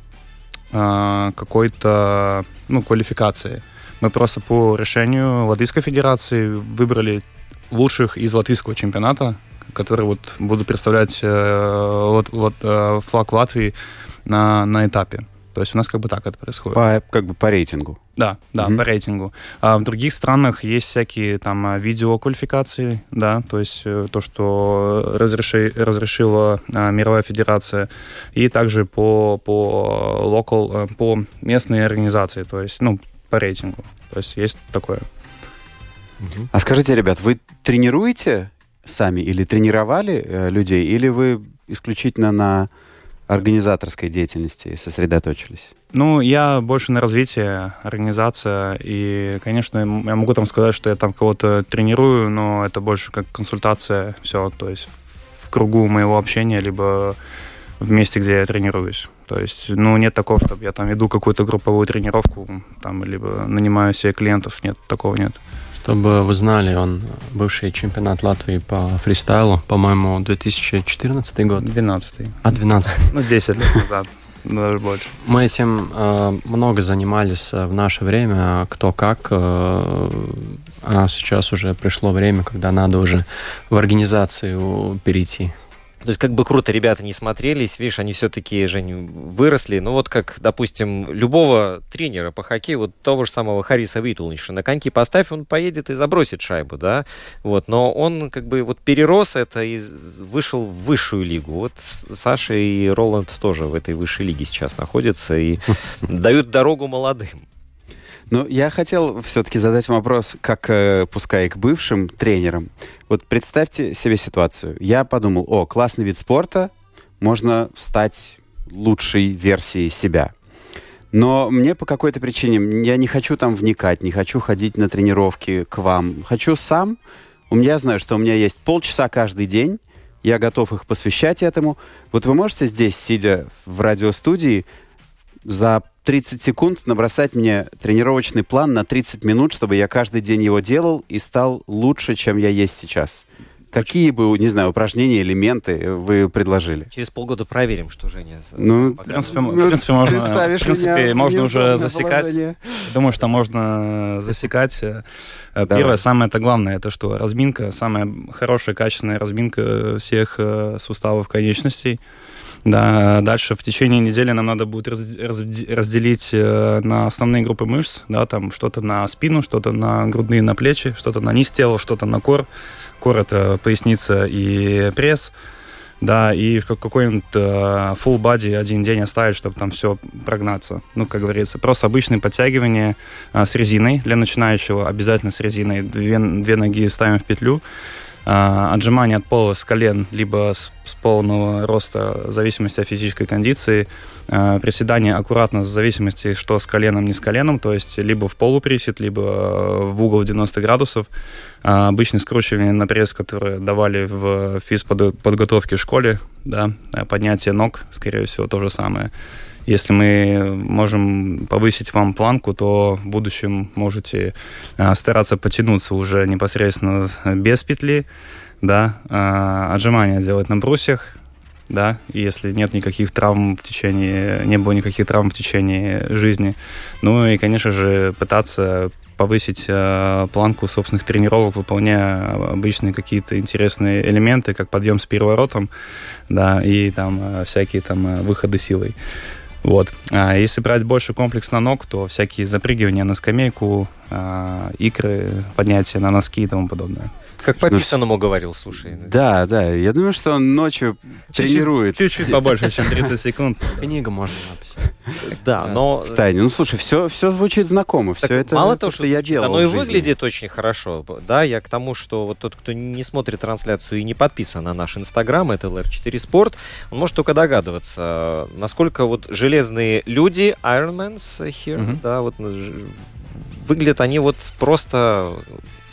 э, какой-то ну квалификации. Мы просто по решению Латвийской Федерации выбрали лучших из латвийского чемпионата, которые вот будут представлять э, вот, вот, э, флаг Латвии на, на этапе. То есть у нас как бы так это происходит. По, как бы по рейтингу. Да, да, mm-hmm. по рейтингу. А в других странах есть всякие там а, видеоквалификации, да, то есть э, то, что разреши, разрешила а, мировая федерация, и также по по local, э, по местной организации, то есть ну по рейтингу. То есть есть такое. А скажите, ребят, вы тренируете сами или тренировали э, людей, или вы исключительно на организаторской деятельности сосредоточились? Ну, я больше на развитие, организация. И, конечно, я могу там сказать, что я там кого-то тренирую, но это больше как консультация, все, то есть в кругу моего общения, либо в месте, где я тренируюсь. То есть, ну, нет такого, чтобы я там веду какую-то групповую тренировку, там, либо нанимаю себе клиентов. Нет, такого нет. Чтобы вы знали, он бывший чемпионат Латвии по фристайлу, по-моему, 2014 год. 12 А, 12 Ну, 10 лет назад. Даже больше. Мы этим э, много занимались э, в наше время, кто как. Э, а сейчас уже пришло время, когда надо уже в организацию перейти. То есть как бы круто ребята не смотрелись, видишь, они все-таки, Жень, выросли. Ну вот как, допустим, любого тренера по хоккею, вот того же самого Хариса Витулнича, на коньки поставь, он поедет и забросит шайбу, да, вот. Но он как бы вот перерос это и вышел в высшую лигу. Вот Саша и Роланд тоже в этой высшей лиге сейчас находятся и *laughs* дают дорогу молодым. Ну, я хотел все-таки задать вопрос, как, э, пускай к бывшим тренерам. Вот представьте себе ситуацию. Я подумал, о, классный вид спорта, можно стать лучшей версией себя. Но мне по какой-то причине, я не хочу там вникать, не хочу ходить на тренировки к вам. Хочу сам У меня, я знаю, что у меня есть полчаса каждый день, я готов их посвящать этому. Вот вы можете здесь, сидя в радиостудии, за 30 секунд набросать мне тренировочный план на 30 минут, чтобы я каждый день его делал и стал лучше, чем я есть сейчас. Какие бы, не знаю, упражнения, элементы вы предложили? Через полгода проверим, что Женя... Ну, В принципе, ну, в принципе, ты можно, в принципе, меня можно уже засекать. положение. Думаю, что можно засекать. Э, Давай. Первое, самое это главное, это что разминка, самая хорошая, качественная разминка всех э, суставов конечностей. Да, дальше в течение недели нам надо будет раз- раз- разделить э, на основные группы мышц, да, там что-то на спину, что-то на грудные, на плечи, что-то на низ тела, что-то на кор. Кор это поясница и пресс, да, и какой-нибудь э, full body один день оставить, чтобы там все прогнаться. Ну, как говорится, просто обычные подтягивания а, с резиной для начинающего, обязательно с резиной. Две, две ноги ставим в петлю. А, отжимания от пола с колен, либо с, с полного роста, в зависимости от физической кондиции. А, приседания аккуратно, в зависимости, что с коленом, не с коленом, то есть либо в полуприсед, либо э, в угол 90 градусов. А, обычные скручивания на пресс, которые давали в физподготовке в школе, да, а, поднятие ног, скорее всего, то же самое. Если мы можем повысить вам планку, то в будущем можете а, стараться потянуться уже непосредственно без петли, да, а, отжимания делать на брусьях, да, и если нет никаких травм в течение, не было никаких травм в течение жизни. Ну и, конечно же, пытаться повысить э, планку собственных тренировок, выполняя обычные какие-то интересные элементы, как подъем с переворотом, да, и там э, всякие там э, выходы силой. Вот. А если брать больше комплекс на ног, то всякие запрыгивания на скамейку, а, икры, поднятия на носки и тому подобное. Как по писанному говорил, слушай. Да, да. Я думаю, что он ночью тренирует. Чуть-чуть побольше, чем 30 *laughs* секунд. Книгу можно написать. Да, но... В тайне. Ну, слушай, все, все звучит знакомо. Все это мало того, что я делал. оно и выглядит очень хорошо. Да, я к тому, что вот тот, кто не смотрит трансляцию и не подписан на наш инстаграм, это LR4 Sport, он может только догадываться, насколько вот железные люди, Ironmans here, Мгм. да, вот ну, ж- выглядят они вот просто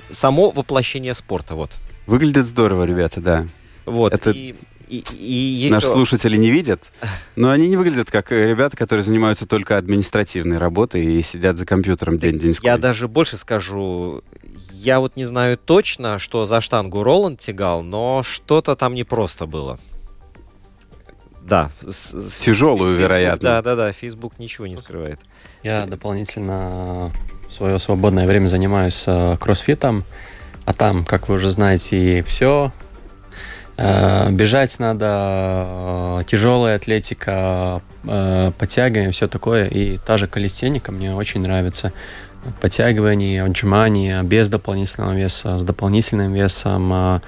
само воплощение спорта, вот. Выглядит здорово, ребята, да. Вот. Это и, и- и- и- Наши слушатели не видят, *laughs* но они не выглядят как э, ребята, которые занимаются только административной работой и сидят за компьютером день-деньской. Я даже больше скажу, я вот не знаю точно, что за штангу Роланд тягал, но что-то там непросто было. Да. Тяжелую, Facebook- вероятно. Да, да, да, Facebook ничего не скрывает. Я дополнительно в свое свободное время занимаюсь э, кроссфитом, а там, как вы уже знаете, все. бежать надо, э, тяжелая атлетика, э, подтягивание, все такое. И та же калистеника мне очень нравится. Подтягивание, отжимания без дополнительного веса, с дополнительным весом, э,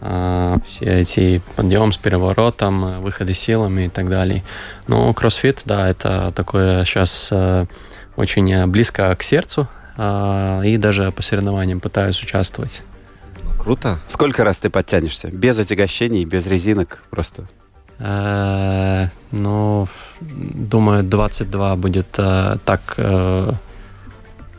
э, все эти подъем с переворотом, э, выходы силами и так далее. Ну, кроссфит, да, это такое сейчас э, очень э, близко к сердцу, э, и даже по соревнованиям пытаюсь участвовать. Ну, круто. Сколько раз ты подтянешься? Без отягощений, без резинок просто. Э, Ну, думаю, 22 будет э, так,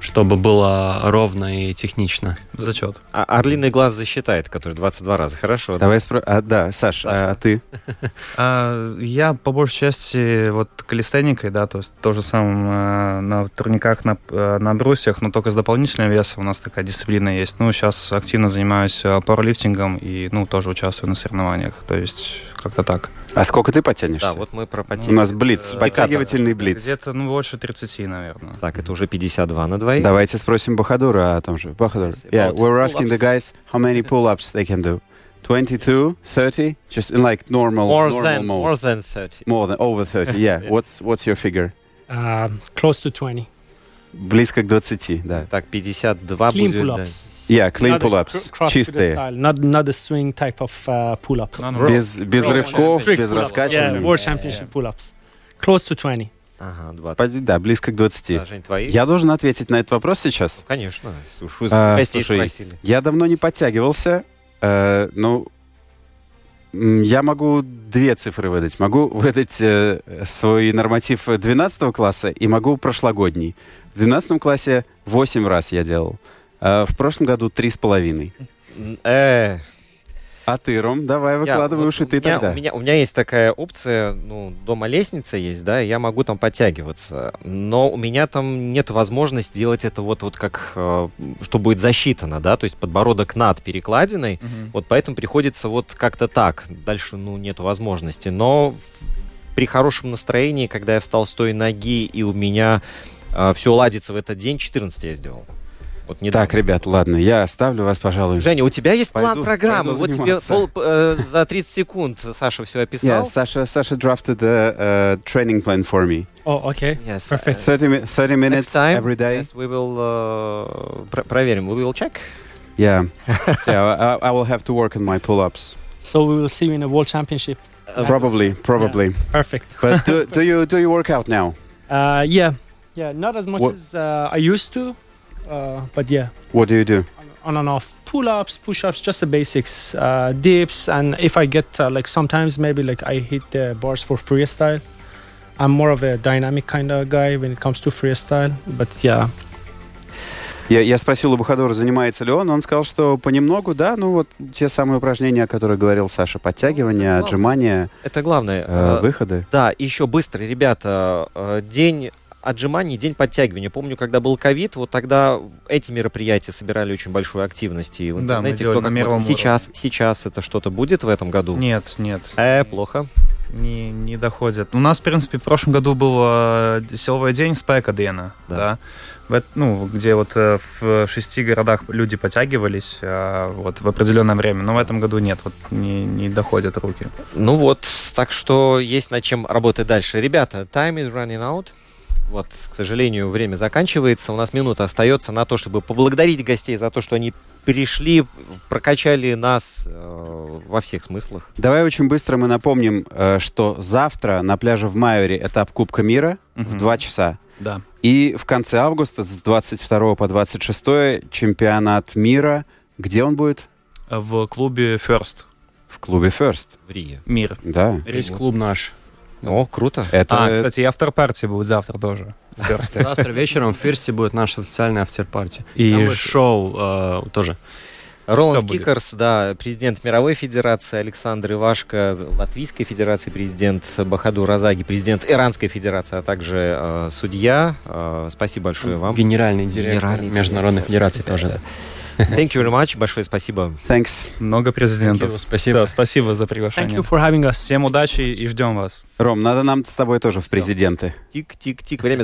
чтобы было ровно и технично. Зачет. А Орлиный глаз засчитает, который 22 раза. Хорошо. Давай спро... А, да, Саш, а, а ты? *laughs* А, я по большей части вот калистеникой, да, то есть то же самое э, на турниках, на, э, на брусьях, но только с дополнительным весом у нас такая дисциплина есть. Ну, сейчас активно занимаюсь э, пауэрлифтингом и, ну, тоже участвую на соревнованиях, то есть как-то так. А сколько ты подтянешься? Да, вот мы про У потери. нас блиц, Э, подтягивательный блиц. Где-то, ну, больше 30, наверное. Так, это уже 52 на двоих. Давайте спросим Бахадура о том же. Бахадур, yeah, we're asking the guys how many pull-ups they can do. 22, 30, just in like normal, More normal than, mode. more than 30. More than over 30, yeah. *laughs* What's what's your figure? Uh, close to 20. Близко к 20, да. Так, 52 Clean будет... да. pull-ups. Yeah, clean pull-ups, чистые. Not, not a swing type of uh, pull-ups. No, no. Без, без рывков, без pull-ups. Yeah, раскачивания. World Championship pull-ups. Close to 20. Ага, 20. Пойди- Да, близко к 20. Да, Жень, твои? Я должен ответить на этот вопрос сейчас? Конечно. Слушай, вы А, слушай, спросили. Я давно не подтягивался. э, ну, м, я могу две цифры выдать. Могу выдать э, свой норматив 12 класса и могу прошлогодний. В 12 классе 8 раз я делал. а в прошлом году 3,5. М, э, А ты, Ром, давай выкладывай Я- уши вот ты меня, тогда. У меня, у меня есть такая опция, ну, дома лестница есть, да, и я могу там подтягиваться. Но у меня там нет возможности делать это вот, вот как, э, что будет засчитано, да, то есть подбородок над перекладиной. Вот поэтому приходится вот как-то так. Дальше, ну, нет возможности. Но при хорошем настроении, когда я встал с той ноги, и у меня все ладится в этот день, 14 я сделал. Вот недавно. Так, ребят, ладно, я оставлю вас, пожалуй. Женя, у тебя есть план Пойду- программы. пойду Вот тебе пол- э, за 30 секунд Саша все описал. Yeah, Sasha, Sasha drafted a, a training plan for me. Oh, okay. Yes. Perfect. 30, mi- 30 minutes Next time, every day. Yes, we will uh, пр- проверим. We will check. Yeah, yeah. I, I will have to work on my pull-ups. So we will see you in the World Championship. Probably, probably. Perfect. But do, do you do you work out now? Uh, yeah, yeah, not as much What- as uh, I used to, uh, but yeah, What do you do? on and off. Pull-ups, push-ups, just the basics. Uh, dips, and if I get uh, like sometimes maybe like I hit the bars for freestyle. I'm more of a dynamic kind of guy when it comes to freestyle, but yeah, Я, я спросил у Бухадора, занимается ли он. Он сказал, что понемногу, да, ну вот те самые упражнения, о которых говорил Саша, подтягивания, Ну, отжимания, Это главное. э, Э, выходы. Да, еще быстро, ребята. э, День отжиманий, день подтягивания. Помню, когда был ковид, вот тогда эти мероприятия собирали очень большую активность. И в Да, интернете делали кто на как мировом может. сейчас, сейчас это что-то будет в этом году? Нет, нет. Э, плохо. Не, не доходит. У нас, в принципе, в прошлом году был э, силовой день Спайкадена, Да. да. Эт- ну, где вот э, в шести городах люди подтягивались э, вот в определенное время, но в этом году нет, вот не, не доходят руки. Ну вот, так что есть над чем работать дальше. Ребята, time is running out. Вот, к сожалению, время заканчивается. У нас минута остается на то, чтобы поблагодарить гостей за то, что они пришли, прокачали нас э, во всех смыслах. Давай очень быстро мы напомним, э, что завтра на пляже в Майоре этап Кубка мира в Мгм. 2 часа. Да. И в конце августа с 22 по 26 чемпионат мира. Где он будет? В клубе First В клубе First. В Риге. Мир. Да. Весь клуб наш. О, круто. Это А, кстати, и автор-партия будет завтра тоже. Завтра вечером в Фирсте будет наш официальный автор-парти. И шоу э, тоже. Роланд. Кикерс, да, президент мировой федерации, Александр Ивашко, Латвийской федерации президент, Бахадур Разаги, президент Иранской федерации, а также э, судья. Э, спасибо большое вам. Генеральный директор Генеральный Международной директор. Федерации тоже. да. Thank you very much. Большое спасибо. Thanks. Много Thank президентов. you, Спасибо. Всё, спасибо за thank приглашение. you for having us. Всем удачи и ждем вас. Ром, надо нам с тобой тоже в президенты. Тик-тик-тик. Время